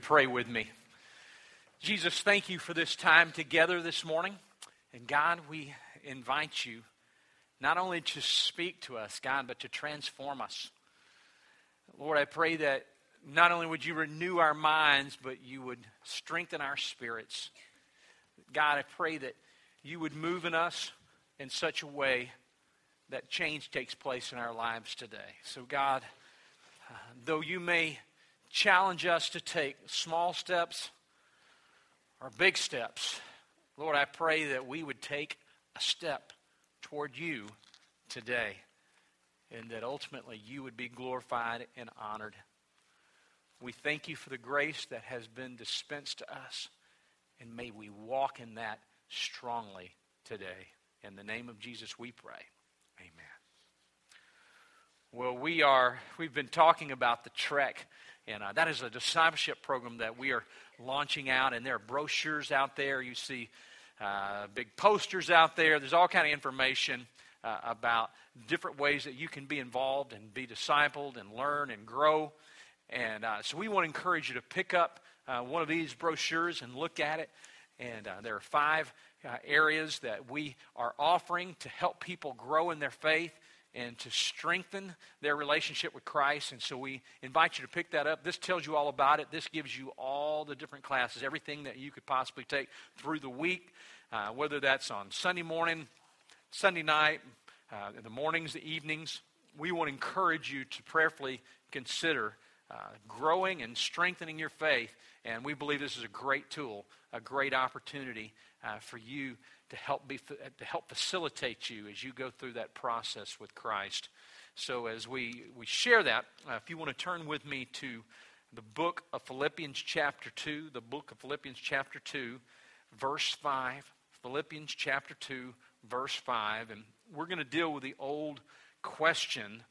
would pray with me. Jesus, thank you for this time together this morning. And God, we invite you not only to speak to us, God, but to transform us. Lord, I pray that not only would you renew our minds, but you would strengthen our spirits. God, I pray that you would move in us in such a way that change takes place in our lives today. So, God, uh, though you may challenge us to take small steps or big steps, Lord, I pray that we would take a step toward you today and that ultimately you would be glorified and honored. We thank you for the grace that has been dispensed to us, and may we walk in that strongly today. In the name of Jesus, we pray. Amen. Well, we are, we've been talking about the trek, and uh, that is a discipleship program that we are launching out, and there are brochures out there. You see uh, big posters out there. There's all kind of information uh, about different ways that you can be involved and be discipled and learn and grow. And uh, so we want to encourage you to pick up uh, one of these brochures and look at it. And uh, there are five areas that we are offering to help people grow in their faith and to strengthen their relationship with Christ. And so we invite you to pick that up. This tells you all about it. This gives you all the different classes, everything that you could possibly take through the week, uh, whether that's on Sunday morning, Sunday night, uh, in the mornings, the evenings. We want to encourage you to prayerfully consider uh, growing and strengthening your faith. And we believe this is a great tool, a great opportunity uh, for you to help, be, to help facilitate you as you go through that process with Christ. So, as we, we share that, uh, if you want to turn with me to the book of Philippians, chapter 2, the book of Philippians, chapter 2, verse 5. Philippians, chapter 2, verse 5. And we're going to deal with the old question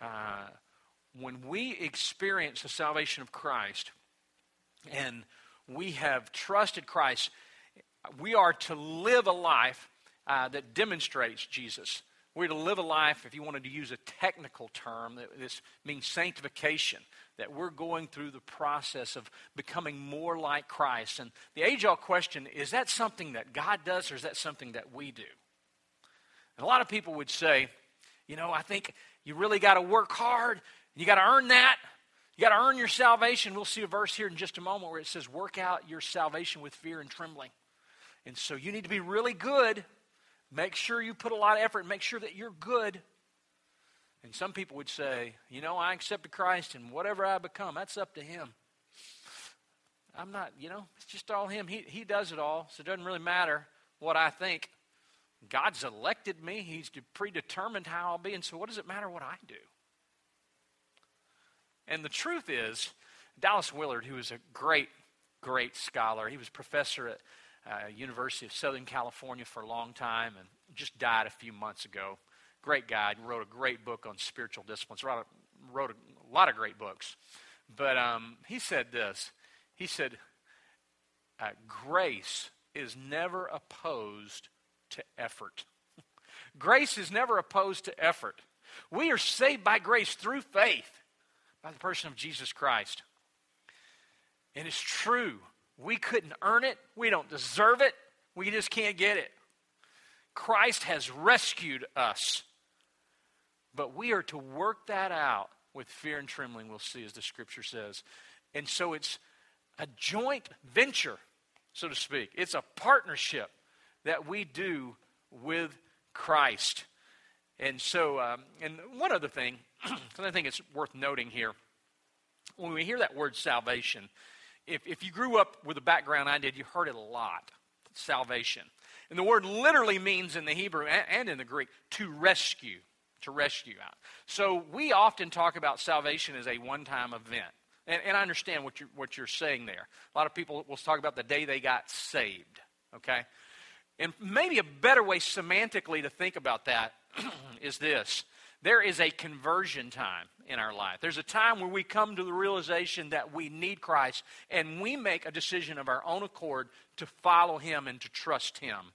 uh, when we experience the salvation of Christ and we have trusted Christ, we are to live a life uh, that demonstrates Jesus. We're to live a life, if you wanted to use a technical term, this means sanctification, that we're going through the process of becoming more like Christ. And the age old question is that something that God does or is that something that we do? And a lot of people would say, you know, I think you really got to work hard, you got to earn that. You got to earn your salvation. We'll see a verse here in just a moment where it says, Work out your salvation with fear and trembling. And so you need to be really good. Make sure you put a lot of effort make sure that you're good. And some people would say, you know, I accepted Christ and whatever I become, that's up to Him. I'm not, you know, it's just all Him. He, he does it all, so it doesn't really matter what I think. God's elected me, He's predetermined how I'll be, and so what does it matter what I do? And the truth is, Dallas Willard, who was a great, great scholar, he was professor at uh, University of Southern California for a long time and just died a few months ago. Great guy. Wrote a great book on spiritual disciplines. Wrote a, wrote a lot of great books. But um, he said this. He said, uh, grace is never opposed to effort. grace is never opposed to effort. We are saved by grace through faith by the person of Jesus Christ. And it's true. We couldn't earn it. We don't deserve it. We just can't get it. Christ has rescued us. But we are to work that out with fear and trembling, we'll see, as the scripture says. And so it's a joint venture, so to speak. It's a partnership that we do with Christ. And so, um, and one other thing, because I think it's worth noting here, when we hear that word salvation, if, if you grew up with a background I did, you heard it a lot salvation. And the word literally means in the Hebrew and in the Greek to rescue, to rescue out. So we often talk about salvation as a one time event. And, and, I understand what you're, what you're saying there. A lot of people will talk about the day they got saved, okay? And maybe a better way semantically to think about that is this there is a conversion time in our life. There's a time where we come to the realization that we need Christ and we make a decision of our own accord to follow Him and to trust Him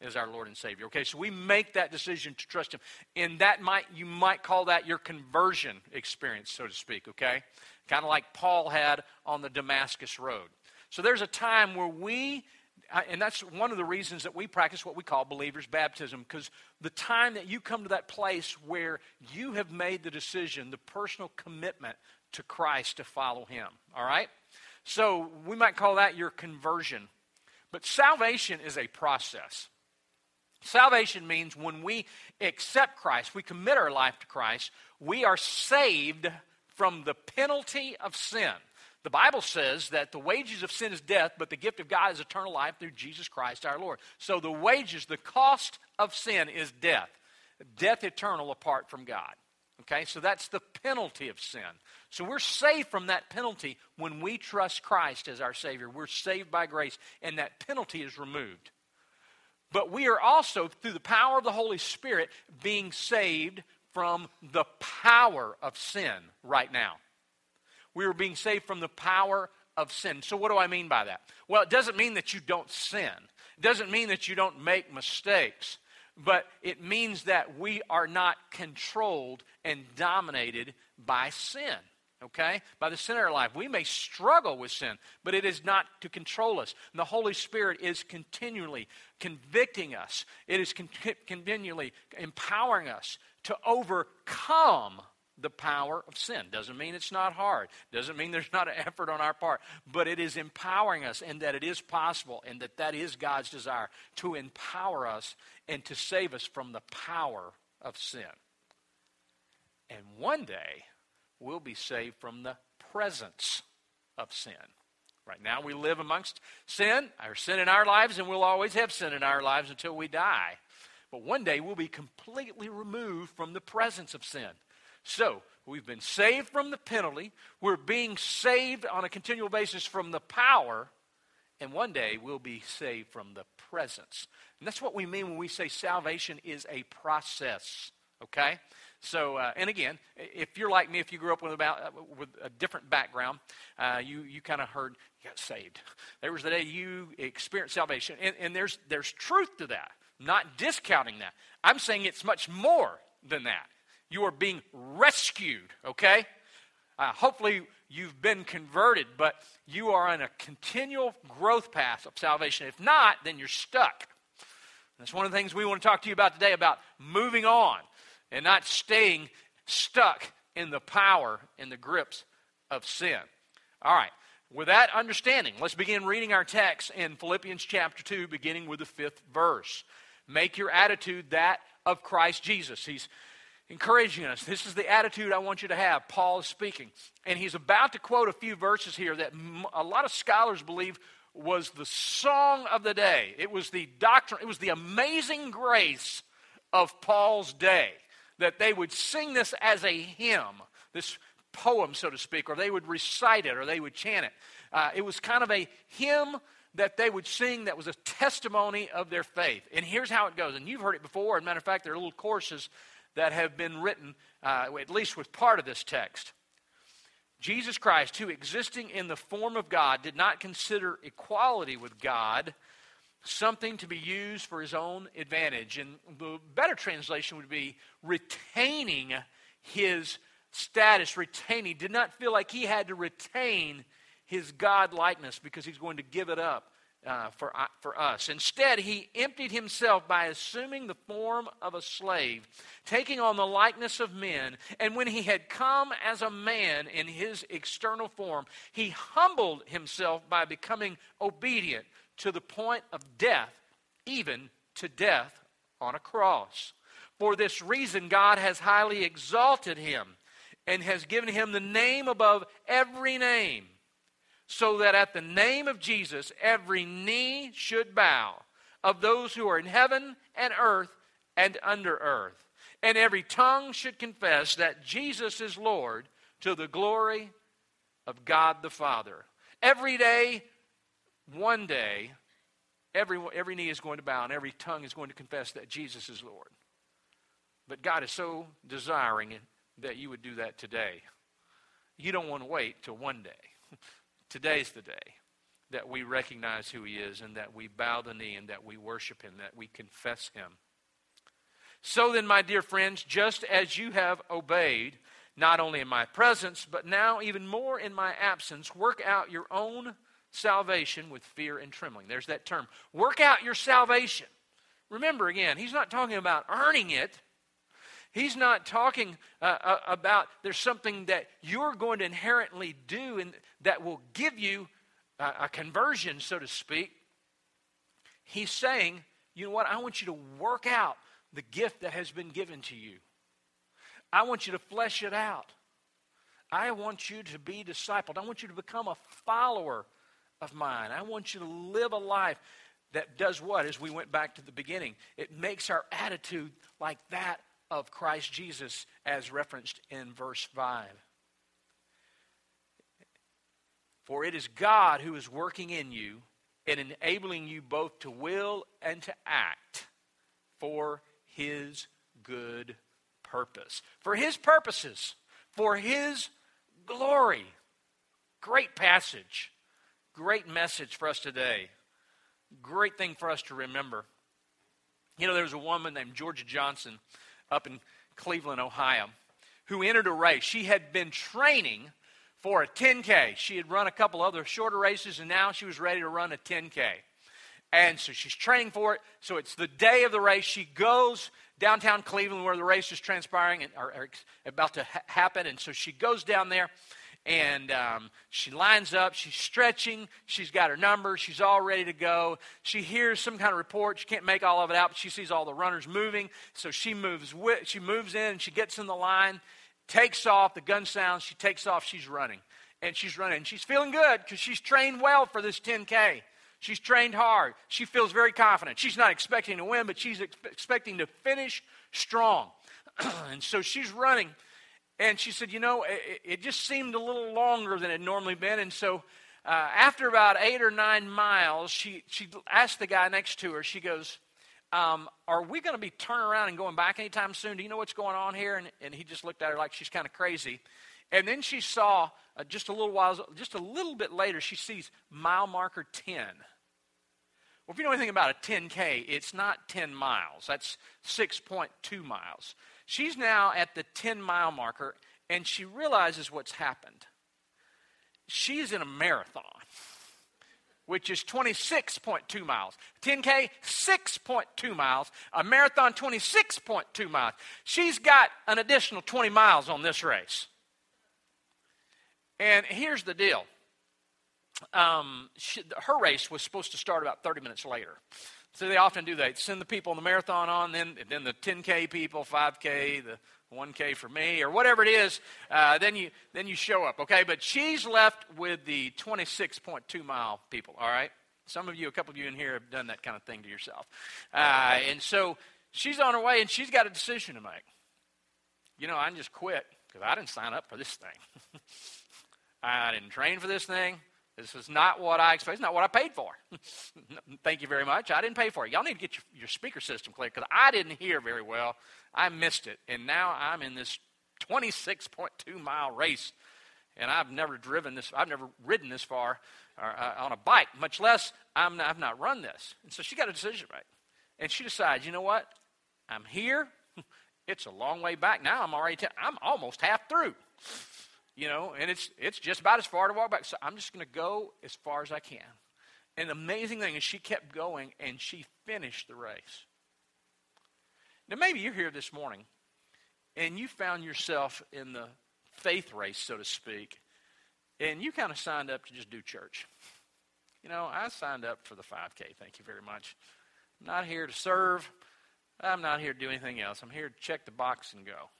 as our Lord and Savior. Okay, so we make that decision to trust Him. And that might, you might call that your conversion experience, so to speak, okay? Kind of like Paul had on the Damascus Road. So there's a time where we, and that's one of the reasons that we practice what we call believer's baptism, because the time that you come to that place where you have made the decision, the personal commitment to Christ to follow Him, all right? So we might call that your conversion. But salvation is a process. Salvation means when we accept Christ, we commit our life to Christ, we are saved from the penalty of sin. The Bible says that the wages of sin is death, but the gift of God is eternal life through Jesus Christ our Lord. So the wages, the cost of sin is death. Death eternal apart from God. Okay, so that's the penalty of sin. So we're saved from that penalty when we trust Christ as our Savior. We're saved by grace, and that penalty is removed. But we are also, through the power of the Holy Spirit, being saved from the power of sin right now. We are being saved from the power of sin. So, what do I mean by that? Well, it doesn't mean that you don't sin, it doesn't mean that you don't make mistakes, but it means that we are not controlled and dominated by sin okay? By the sin of our life. We may struggle with sin, but it is not to control us. And the Holy Spirit is continually convicting us, it is con- continually empowering us to overcome the power of sin. Doesn't mean it's not hard. Doesn't mean there's not an effort on our part. But it is empowering us and that it is possible and that that is God's desire to empower us and to save us from the power of sin. And one day, we'll be saved from the presence of sin. Right now, we live amongst sin, our sin in our lives, and we'll always have sin in our lives until we die. But one day, we'll be completely removed from the presence of sin. So, we've been saved from the penalty, we're being saved on a continual basis from the power, and one day we'll be saved from the presence. And that's what we mean when we say salvation is a process, okay? So, uh, and again, if you're like me, if you grew up with about uh, with a different background, uh, you you kind of heard you got saved. There was the day you experienced salvation, and, and there's there's truth to that. Not discounting that. I'm saying it's much more than that. You are being rescued. Okay. Uh, hopefully you've been converted, but you are on a continual growth path of salvation. If not, then you're stuck. That's one of the things we want to talk to you about today about moving on and not staying stuck in the power and the grips of sin. All right. With that understanding, let's begin reading our text in Philippians chapter 2, beginning with the fifth verse. Make your attitude that of Christ Jesus. He's encouraging us. This is the attitude I want you to have. Paul is speaking. And he's about to quote a few verses here that a lot of scholars believe was the song of the day. It was the doctrine, it was the amazing grace of Paul's day that they would sing this as a hymn, this poem, so to speak, or they would recite it or they would chant it. Uh, it was kind of a hymn that they would sing that was a testimony of their faith. And here's how it goes. And you've heard it before. As a matter of fact, there are little courses that have been written, uh, at least with part of this text. Jesus Christ, who existing in the form of God, did not consider equality with God something to be used for his own advantage. And the better translation would be retaining his status, retaining, did not feel like he had to retain his God likeness because he's going to give it up uh, for, uh, for us. Instead, he emptied himself by assuming the form of a slave, taking on the likeness of men. And when he had come as a man in his external form, he humbled himself by becoming obedient to the point of death, even to death on a cross. For this reason, God has highly exalted him and has given him the name above every name, so that at the name of Jesus, every knee should bow of those who are in heaven and earth and under earth, and every tongue should confess that Jesus is Lord to the glory of God the Father. Every day, one day, every, every knee is going to bow and every tongue is going to confess that Jesus is Lord. But God is so desiring that you would do that today. You don't want to wait till one day. Today's the day that we recognize who He is and that we bow the knee and that we worship Him, that we confess Him. So then, my dear friends, just as you have obeyed, not only in my presence, but now even more in my absence, work out your own salvation with fear and trembling. There's that term. Work out your salvation. Remember again, he's not talking about earning it. He's not talking uh, uh, about there's something that you're going to inherently do and that will give you a, a conversion, so to speak. He's saying, you know what? I want you to work out the gift that has been given to you. I want you to flesh it out. I want you to be discipled. I want you to become a follower of mine. I want you to live a life that does what? As we went back to the beginning, it makes our attitude like that of Christ Jesus, as referenced in verse 5. For it is God who is working in you and enabling you both to will and to act for his good purpose. For his purposes, for his glory. Great passage. Great message for us today. Great thing for us to remember. You know, there was a woman named Georgia Johnson up in Cleveland, Ohio, who entered a race. She had been training for a 10K. She had run a couple other shorter races, and now she was ready to run a 10K. And so she's training for it. So it's the day of the race. She goes downtown Cleveland where the race is transpiring and or, or about to ha- happen. And so she goes down there and um, she lines up. She's stretching. She's got her number. She's all ready to go. She hears some kind of report. She can't make all of it out, but she sees all the runners moving. So she moves. With, she moves in. She gets in the line, takes off. The gun sounds. She takes off. She's running, and she's running. And she's feeling good because she's trained well for this 10K. She's trained hard. She feels very confident. She's not expecting to win, but she's ex- expecting to finish strong. and so she's running and she said, You know, it, it just seemed a little longer than it normally been. And so uh, after about eight or nine miles, she, she asked the guy next to her, she goes, um, Are we going to be turning around and going back anytime soon? Do you know what's going on here? And, and he just looked at her like she's kind of crazy. And then she saw uh, just a little while, just a little bit later, she sees mile marker 10. Well, if you know anything about a 10K, it's not 10 miles. That's 6.2 miles. She's now at the 10 mile marker and she realizes what's happened. She's in a marathon, which is 26.2 miles. 10K, 6.2 miles. A marathon, 26.2 miles. She's got an additional 20 miles on this race. And here's the deal um, she, her race was supposed to start about 30 minutes later. So they often do that. Send the people in the marathon on, then then the 10k people, 5k, the 1k for me, or whatever it is. Uh, then you then you show up, okay? But she's left with the 26.2 mile people. All right. Some of you, a couple of you in here, have done that kind of thing to yourself, uh, and so she's on her way, and she's got a decision to make. You know, I can just quit because I didn't sign up for this thing. I didn't train for this thing. This is not what I expect. It's not what I paid for. Thank you very much. I didn't pay for it. Y'all need to get your, your speaker system clear because I didn't hear very well. I missed it. And now I'm in this 26.2 mile race. And I've never driven this, I've never ridden this far uh, uh, on a bike, much less I'm not, I've not run this. And so she got a decision right. And she decides, you know what? I'm here. It's a long way back. Now I'm already, i I'm almost half through you know, and it's it's just about as far to walk back. So I'm just going to go as far as I can. And the amazing thing is she kept going and she finished the race. Now maybe you're here this morning and you found yourself in the faith race, so to speak, and you kind of signed up to just do church. You know, I signed up for the 5K. Thank you very much. I'm not here to serve. I'm not here to do anything else. I'm here to check the box and go.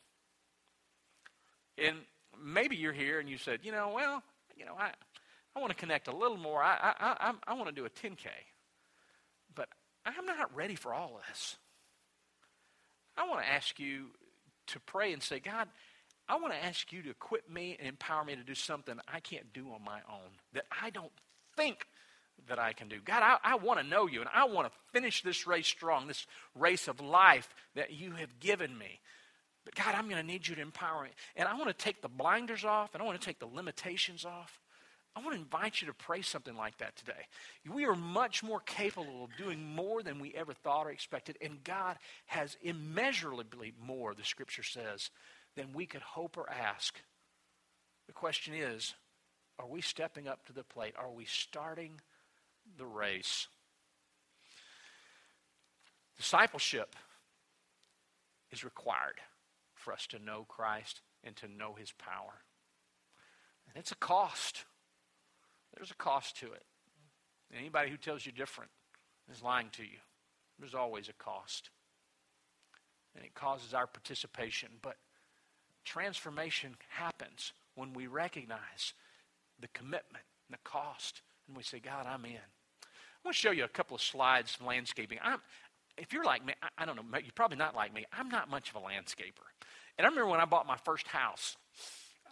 And maybe you're here and you said, you know, well, you know, I, I want to connect a little more. I, I, I, I want to do a 10K. But I'm not ready for all of this. I want to ask you to pray and say, God, I want to ask you to equip me and empower me to do something I can't do on my own, that I don't think that I can do. God, I, I want to know you, and I want to finish this race strong, this race of life that you have given me. But God, I'm going to need you to empower me. And I want to take the blinders off, and I want to take the limitations off. I want to invite you to pray something like that today. We are much more capable of doing more than we ever thought or expected, and God has immeasurably more, the scripture says, than we could hope or ask. The question is are we stepping up to the plate? Are we starting the race? Discipleship is required for us to know Christ and to know his power. And it's a cost. There's a cost to it. Anybody who tells you different is lying to you. There's always a cost. And it causes our participation. But transformation happens when we recognize the commitment and the cost. And we say, God, I'm in. I want to show you a couple of slides from landscaping. I'm, if you're like me, I, I don't know, you're probably not like me. I'm not much of a landscaper. And I remember when I bought my first house,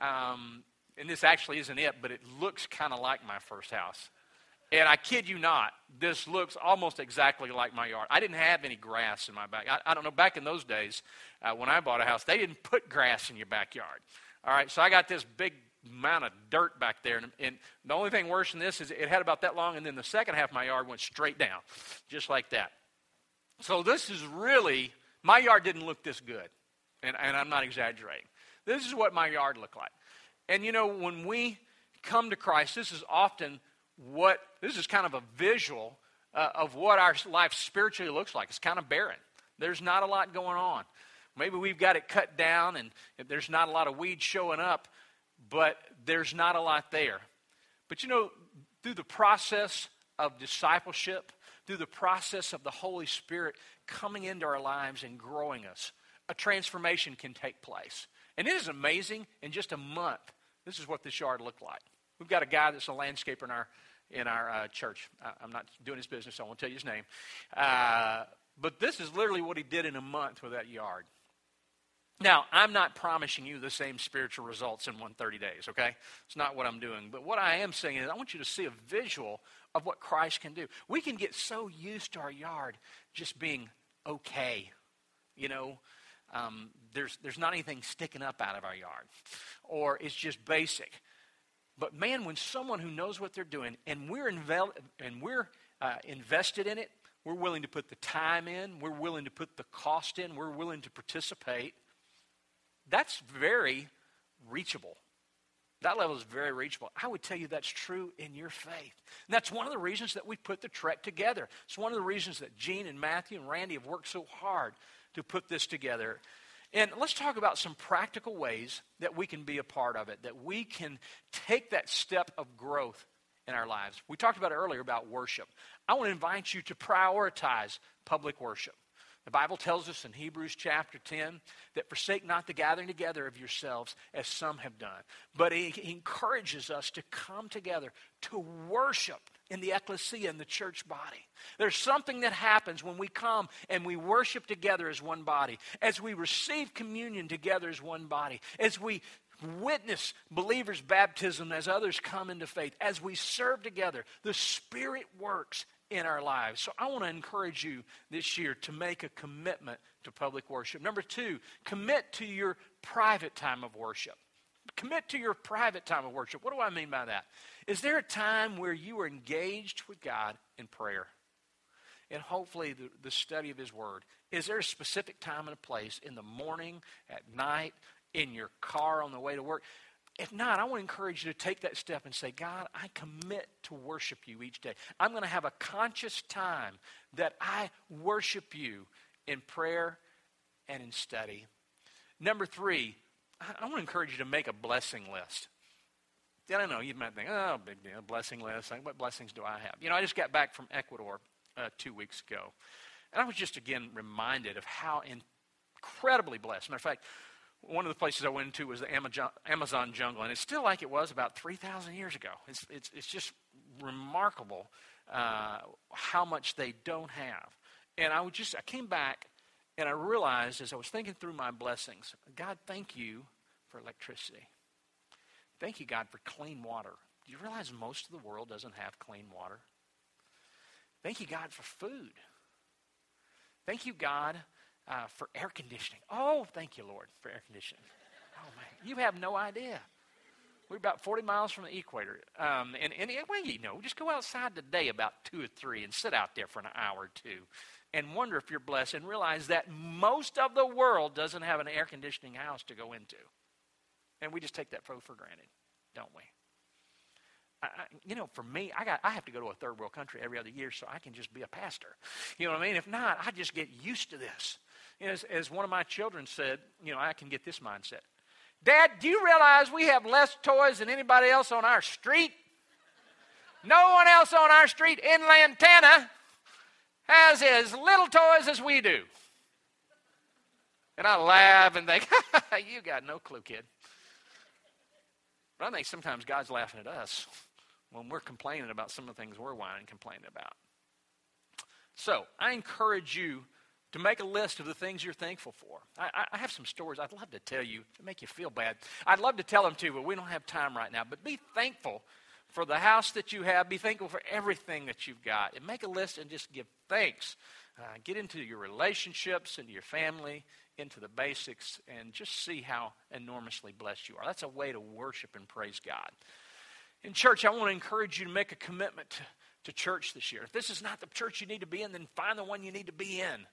um, and this actually isn't it, but it looks kind of like my first house. And I kid you not, this looks almost exactly like my yard. I didn't have any grass in my back. I, I don't know, back in those days, uh, when I bought a house, they didn't put grass in your backyard. All right, so I got this big amount of dirt back there. And, and, the only thing worse than this is it had about that long, and then the second half of my yard went straight down, just like that. So this is really, my yard didn't look this good. And, and I'm not exaggerating. This is what my yard looked like. And you know, when we come to Christ, this is often what, this is kind of a visual uh, of what our life spiritually looks like. It's kind of barren. There's not a lot going on. Maybe we've got it cut down and there's not a lot of weeds showing up, but there's not a lot there. But you know, through the process of discipleship, through the process of the Holy Spirit coming into our lives and growing us, a transformation can take place. And it is amazing. In just a month, this is what this yard looked like. We've got a guy that's a landscaper in our in our uh, church. I, am not doing his business, so I won't tell you his name. Uh, but this is literally what he did in a month with that yard. Now, I'm not promising you the same spiritual results in 130 days, okay? It's not what I'm doing. But what I am saying is, I want you to see a visual of what Christ can do. We can get so used to our yard just being okay. You know, um, there's, there's not anything sticking up out of our yard, or it's just basic. But man, when someone who knows what they're doing and we're, invel- and we're uh, invested in it, we're willing to put the time in, we're willing to put the cost in, we're willing to participate that's very reachable. That level is very reachable. I would tell you that's true in your faith. And that's one of the reasons that we put the trek together. It's one of the reasons that Gene and Matthew and Randy have worked so hard to put this together. And let's talk about some practical ways that we can be a part of it, that we can take that step of growth in our lives. We talked about earlier about worship. I want to invite you to prioritize public worship. The Bible tells us in Hebrews chapter 10 that forsake not the gathering together of yourselves as some have done. But he encourages us to come together to worship in the ecclesia, in the church body. There's something that happens when we come and we worship together as one body, as we receive communion together as one body, as we witness believers' baptism as others come into faith, as we serve together. The Spirit works in our lives. So I want to encourage you this year to make a commitment to public worship. Number two, commit to your private time of worship. Commit to your private time of worship. What do I mean by that? Is there a time where you are engaged with God in prayer? And hopefully the, the study of His Word. Is there a specific time and a place in the morning, at night, in your car on the way to work? If not, I want to encourage you to take that step and say, God, I commit to worship you each day. I'm going to have a conscious time that I worship you in prayer and in study. Number three, I want to encourage you to make a blessing list. I know, you might think, oh, big deal, blessing list. What blessings do I have? You know, I just got back from Ecuador uh, two weeks ago. And I was just again reminded of how incredibly blessed. Matter of fact, one of the places I went to was the Amazon jungle, and it's still like it was about 3,000 years ago. It's, it's, it's just remarkable uh, how much they don't have. And I would just, I came back and I realized as I was thinking through my blessings, God, thank you for electricity. Thank you, God, for clean water. Do you realize most of the world doesn't have clean water? Thank you, God, for food. Thank you, God, uh, for air conditioning. Oh, thank you, Lord, for air conditioning. Oh, man. You have no idea We're about 40 miles from the equator. Um, and, well, you know, just go outside today about 2 or 3 and sit out there for an hour or two and wonder if you're blessed and realize that most of the world doesn't have an air conditioning house to go into. And we just take that for, for granted, don't we? I, you know, for me, I got I have to go to a third world country every other year so I can just be a pastor. You know what I mean? If not, I just get used to this. As, as one of my children said, you know, I can get this mindset. Dad, do you realize we have less toys than anybody else on our street? No one else on our street in Lantana has as little toys as we do. And I laugh and think, you got no clue, kid. But I think sometimes God's laughing at us when we're complaining about some of the things we're whining and complaining about. So I encourage you to make a list of the things you're thankful for. I, I, have some stories I'd love to tell you to make you feel bad. I'd love to tell them too, but we don't have time right now. But be thankful for the house that you have. Be thankful for everything that you've got. And make a list and just give thanks. Uh, get into your relationships, into your family, into the basics, and just see how enormously blessed you are. That's a way to worship and praise God. In church, I want to encourage you to make a commitment to, to church this year. If this is not the church you need to be in, then find the one you need to be in.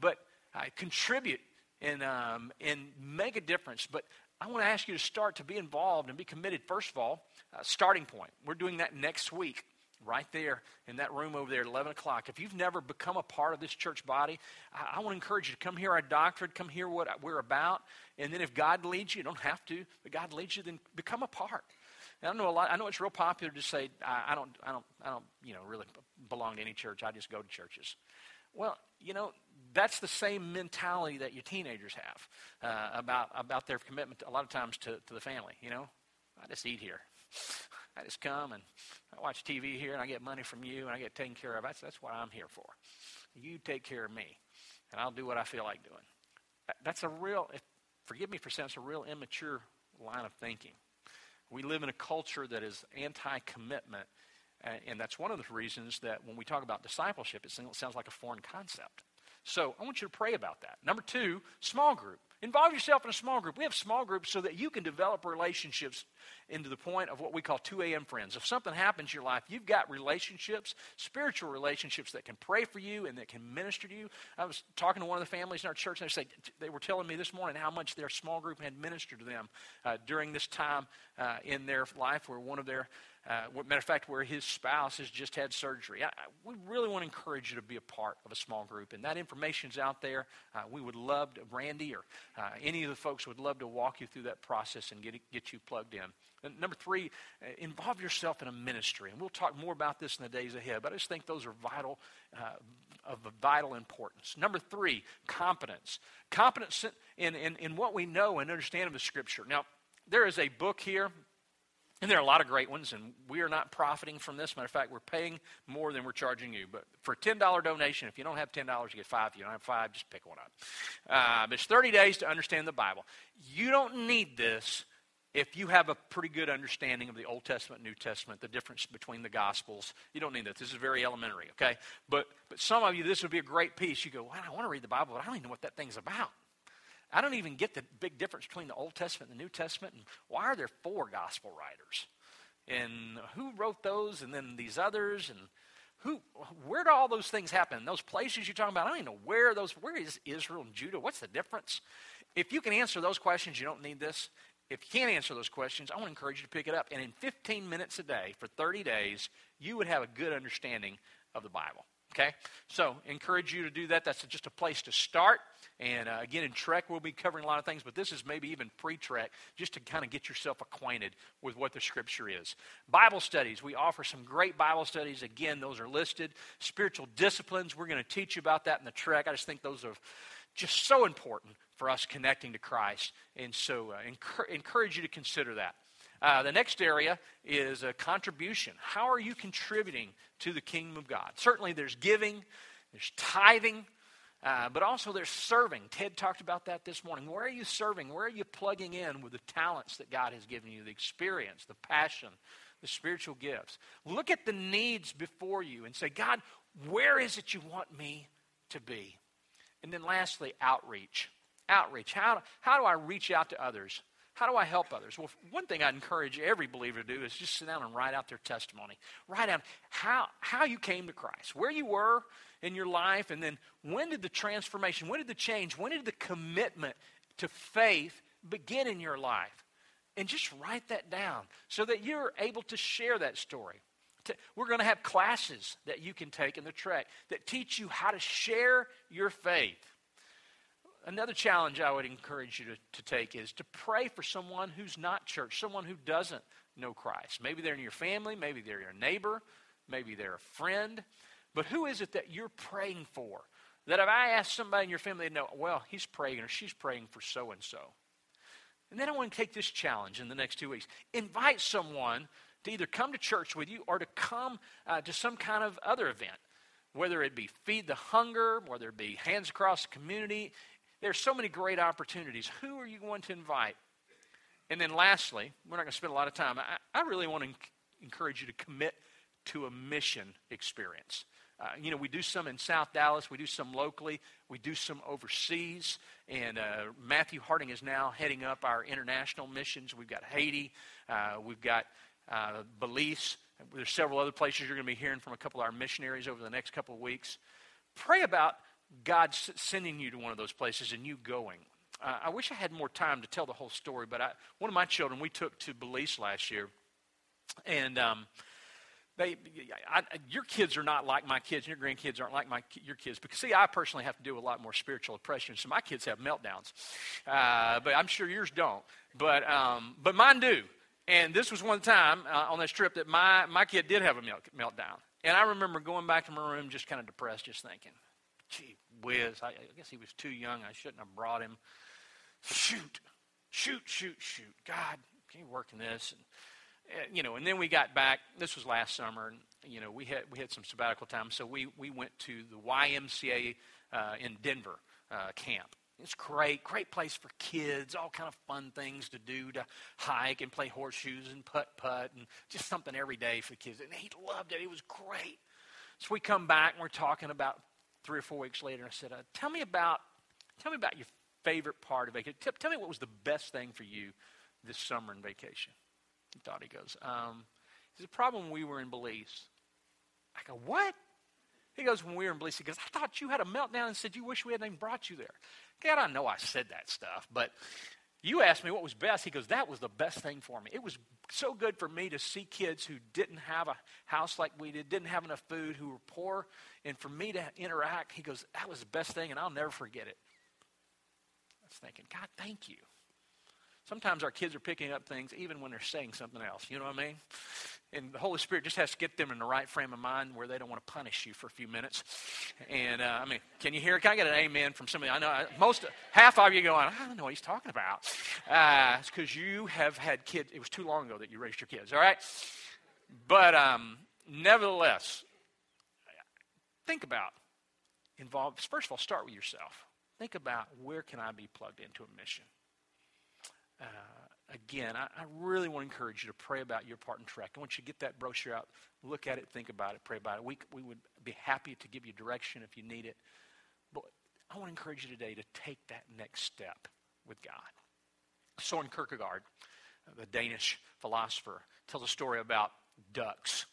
But uh, contribute and, um, and make a difference. But I want to ask you to start to be involved and be committed, first of all, uh, starting point. We're doing that next week right there in that room over there at 11 o'clock. If you've never become a part of this church body, I, I want to encourage you to come hear our doctrine, come hear what we're about. And then if God leads you, you don't have to, but God leads you, then become a part. And I know a lot. I know it's real popular to say I, I don't, I don't, I don't, you know, really belong to any church. I just go to churches. Well, you know, that's the same mentality that your teenagers have uh, about about their commitment a lot of times to, to the family. You know, I just eat here. I just come and I watch TV here and I get money from you and I get taken care of. That's that's what I'm here for. You take care of me, and I'll do what I feel like doing. That's a real. Forgive me for saying it's a real immature line of thinking. We live in a culture that is anti-commitment and that's one of the reasons that when we talk about discipleship, it sounds like a foreign concept. So I want you to pray about that. Number two, small group. Involve yourself in a small group. We have small groups so that you can develop relationships into the point of what we call 2 a.m. friends. If something happens in your life, you've got relationships, spiritual relationships that can pray for you and that can minister to you. I was talking to one of the families in our church, and they, say, they were telling me this morning how much their small group had ministered to them uh, during this time uh, in their life where one of their uh, matter of fact, where his spouse has just had surgery. I, I, we really want to encourage you to be a part of a small group, and that information's out there. Uh, we would love to, Randy or uh, any of the folks would love to walk you through that process and get get you plugged in. And number three, uh, involve yourself in a ministry, and we'll talk more about this in the days ahead. But I just think those are vital, uh, of vital importance. Number three, competence. Competence in, in, in what we know and understand of the Scripture. Now, there is a book here and there are a lot of great ones, and we are not profiting from this. Matter of fact, we're paying more than we're charging you. But for a $10 donation, if you don't have $10, you get five. If you don't have five, just pick one up. Uh, it's 30 days to understand the Bible. You don't need this if you have a pretty good understanding of the Old Testament, New Testament, the difference between the Gospels. You don't need this. This is very elementary, okay? But, but some of you, this would be a great piece. You go, well, I want to read the Bible, but I don't even know what that thing's about. I don't even get the big difference between the Old Testament and the New Testament. And why are there four gospel writers? And who wrote those? And then these others? And who? Where do all those things happen? Those places you're talking about, I don't even know where those. Where is Israel and Judah? What's the difference? If you can answer those questions, you don't need this. If you can't answer those questions, I want to encourage you to pick it up. And in 15 minutes a day for 30 days, you would have a good understanding of the Bible. Okay? So, encourage you to do that. That's just a place to start. And uh, again, in Trek, we'll be covering a lot of things, but this is maybe even pre Trek, just to kind of get yourself acquainted with what the Scripture is. Bible studies, we offer some great Bible studies. Again, those are listed. Spiritual disciplines, we're going to teach you about that in the Trek. I just think those are just so important for us connecting to Christ. And so, uh, encourage you to consider that. Uh, the next area is a contribution. How are you contributing to the kingdom of God? Certainly, there's giving, there's tithing, uh, but also there's serving. Ted talked about that this morning. Where are you serving? Where are you plugging in with the talents that God has given you, the experience, the passion, the spiritual gifts? Look at the needs before you and say, God, where is it you want me to be? And then lastly, outreach. Outreach. How, how do I reach out to others? How do I help others? Well, one thing I encourage every believer to do is just sit down and write out their testimony. Write down how, how you came to Christ, where you were in your life, and then when did the transformation, when did the change, when did the commitment to faith begin in your life? And just write that down so that you're able to share that story. We're going to have classes that you can take in the trek that teach you how to share your faith. Another challenge I would encourage you to, to take is to pray for someone who's not church, someone who doesn't know Christ. Maybe they're in your family, maybe they're your neighbor, maybe they're a friend. But who is it that you're praying for? That if I ask somebody in your family, they know, well, he's praying or she's praying for so and so. And then I want to take this challenge in the next two weeks. Invite someone to either come to church with you or to come uh, to some kind of other event, whether it be Feed the Hunger, whether it be Hands Across the Community. There's so many great opportunities. Who are you going to invite? And then lastly, we're not going to spend a lot of time. I, I really want to encourage you to commit to a mission experience. Uh, you know, we do some in South Dallas, we do some locally, we do some overseas. And uh, Matthew Harding is now heading up our international missions. We've got Haiti, uh, we've got uh, Belize. There's several other places you're going to be hearing from a couple of our missionaries over the next couple of weeks. Pray about God sending you to one of those places and you going. Uh, I wish I had more time to tell the whole story, but I, one of my children we took to Belize last year, and um, they, I, your kids are not like my kids, and your grandkids aren't like my your kids. Because see, I personally have to do a lot more spiritual oppression, so my kids have meltdowns, uh, but I'm sure yours don't. But um, but mine do. And this was one time uh, on this trip that my, my kid did have a meltdown. And I remember going back to my room just kind of depressed, just thinking, gee whiz, I, I guess he was too young. I shouldn't have brought him. Shoot, shoot, shoot, shoot. God, can you work in this? And, you know, and then we got back. This was last summer, and you know, we had we had some sabbatical time, so we we went to the YMCA uh, in Denver uh, camp, it's great, great place for kids, all kind of fun things to do, to hike and play horseshoes and putt putt and just something every day for kids. And he loved it. It was great. So we come back and we're talking about three or four weeks later. and I said, uh, "Tell me about, tell me about your favorite part of vacation. Tell, tell, me what was the best thing for you this summer in vacation." He thought he goes, um, "There's a problem. We were in Belize." I go, "What?" He goes, when we were in Belize, he goes, I thought you had a meltdown and said you wish we hadn't even brought you there. God, I know I said that stuff, but you asked me what was best. He goes, That was the best thing for me. It was so good for me to see kids who didn't have a house like we did, didn't have enough food, who were poor, and for me to interact. He goes, That was the best thing, and I'll never forget it. I was thinking, God, thank you. Sometimes our kids are picking up things even when they're saying something else. You know what I mean? And the Holy Spirit just has to get them in the right frame of mind where they don't want to punish you for a few minutes. And uh, I mean, can you hear? Can I get an amen from somebody? I know uh, most, half of you going, I don't know what he's talking about. Uh, it's because you have had kids. It was too long ago that you raised your kids, all right? But um, nevertheless, think about involved. First of all, start with yourself. Think about where can I be plugged into a mission? Uh, again, I, I, really want to encourage you to pray about your part in Trek. I want you to get that brochure out, look at it, think about it, pray about it. We, we would be happy to give you direction if you need it. But I want to encourage you today to take that next step with God. Soren Kierkegaard, the Danish philosopher, tells a story about ducks.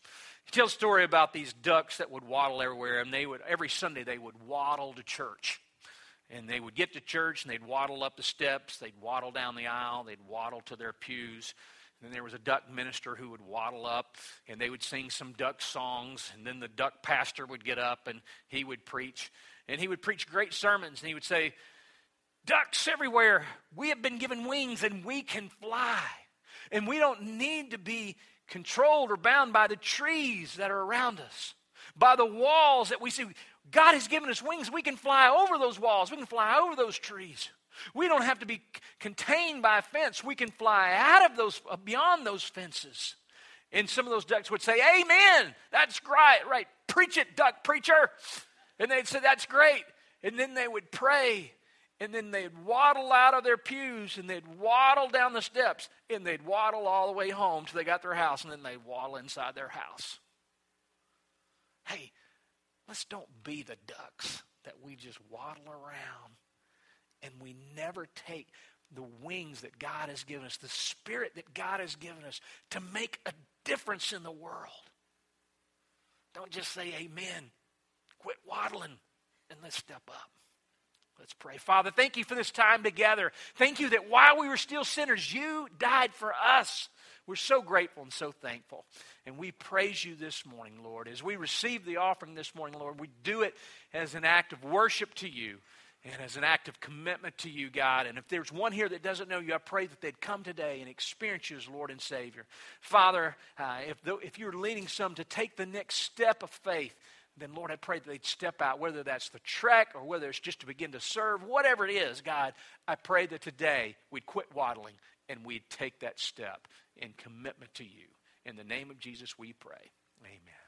He tells a story about these ducks that would waddle everywhere, and they would every Sunday they would waddle to church. And they would get to church and they'd waddle up the steps, they'd waddle down the aisle, they'd waddle to their pews. And then there was a duck minister who would waddle up and they would sing some duck songs. And then the duck pastor would get up and he would preach. And he would preach great sermons and he would say, Ducks everywhere, we have been given wings and we can fly. And we don't need to be controlled or bound by the trees that are around us, by the walls that we see. God has given us wings. We can fly over those walls, we can fly over those trees. We don't have to be contained by a fence. We can fly out of those, uh, beyond those fences. And some of those ducks would say, Amen. That's great. Right. Preach it, duck preacher. And they'd say, That's great. And then they would pray. And then they'd waddle out of their pews and they'd waddle down the steps and they'd waddle all the way home till they got their house and then they'd waddle inside their house. Hey, Let's don't be the ducks that we just waddle around and we never take the wings that God has given us, the spirit that God has given us to make a difference in the world. Don't just say amen. Quit waddling and let's step up. Let's pray. Father, thank you for this time together. Thank you that while we were still sinners, you died for us. We're so grateful and so thankful. And we praise you this morning, Lord. As we receive the offering this morning, Lord, we do it as an act of worship to you and as an act of commitment to you, God. And if there's one here that doesn't know you, I pray that they'd come today and experience you as Lord and Savior. Father, uh, if, the, if you're leading some to take the next step of faith, then Lord, I pray that they'd step out, whether that's the trek or whether it's just to begin to serve, whatever it is, God, I pray that today we'd quit waddling and we'd take that step in commitment to you. In the name of Jesus, we pray. Amen.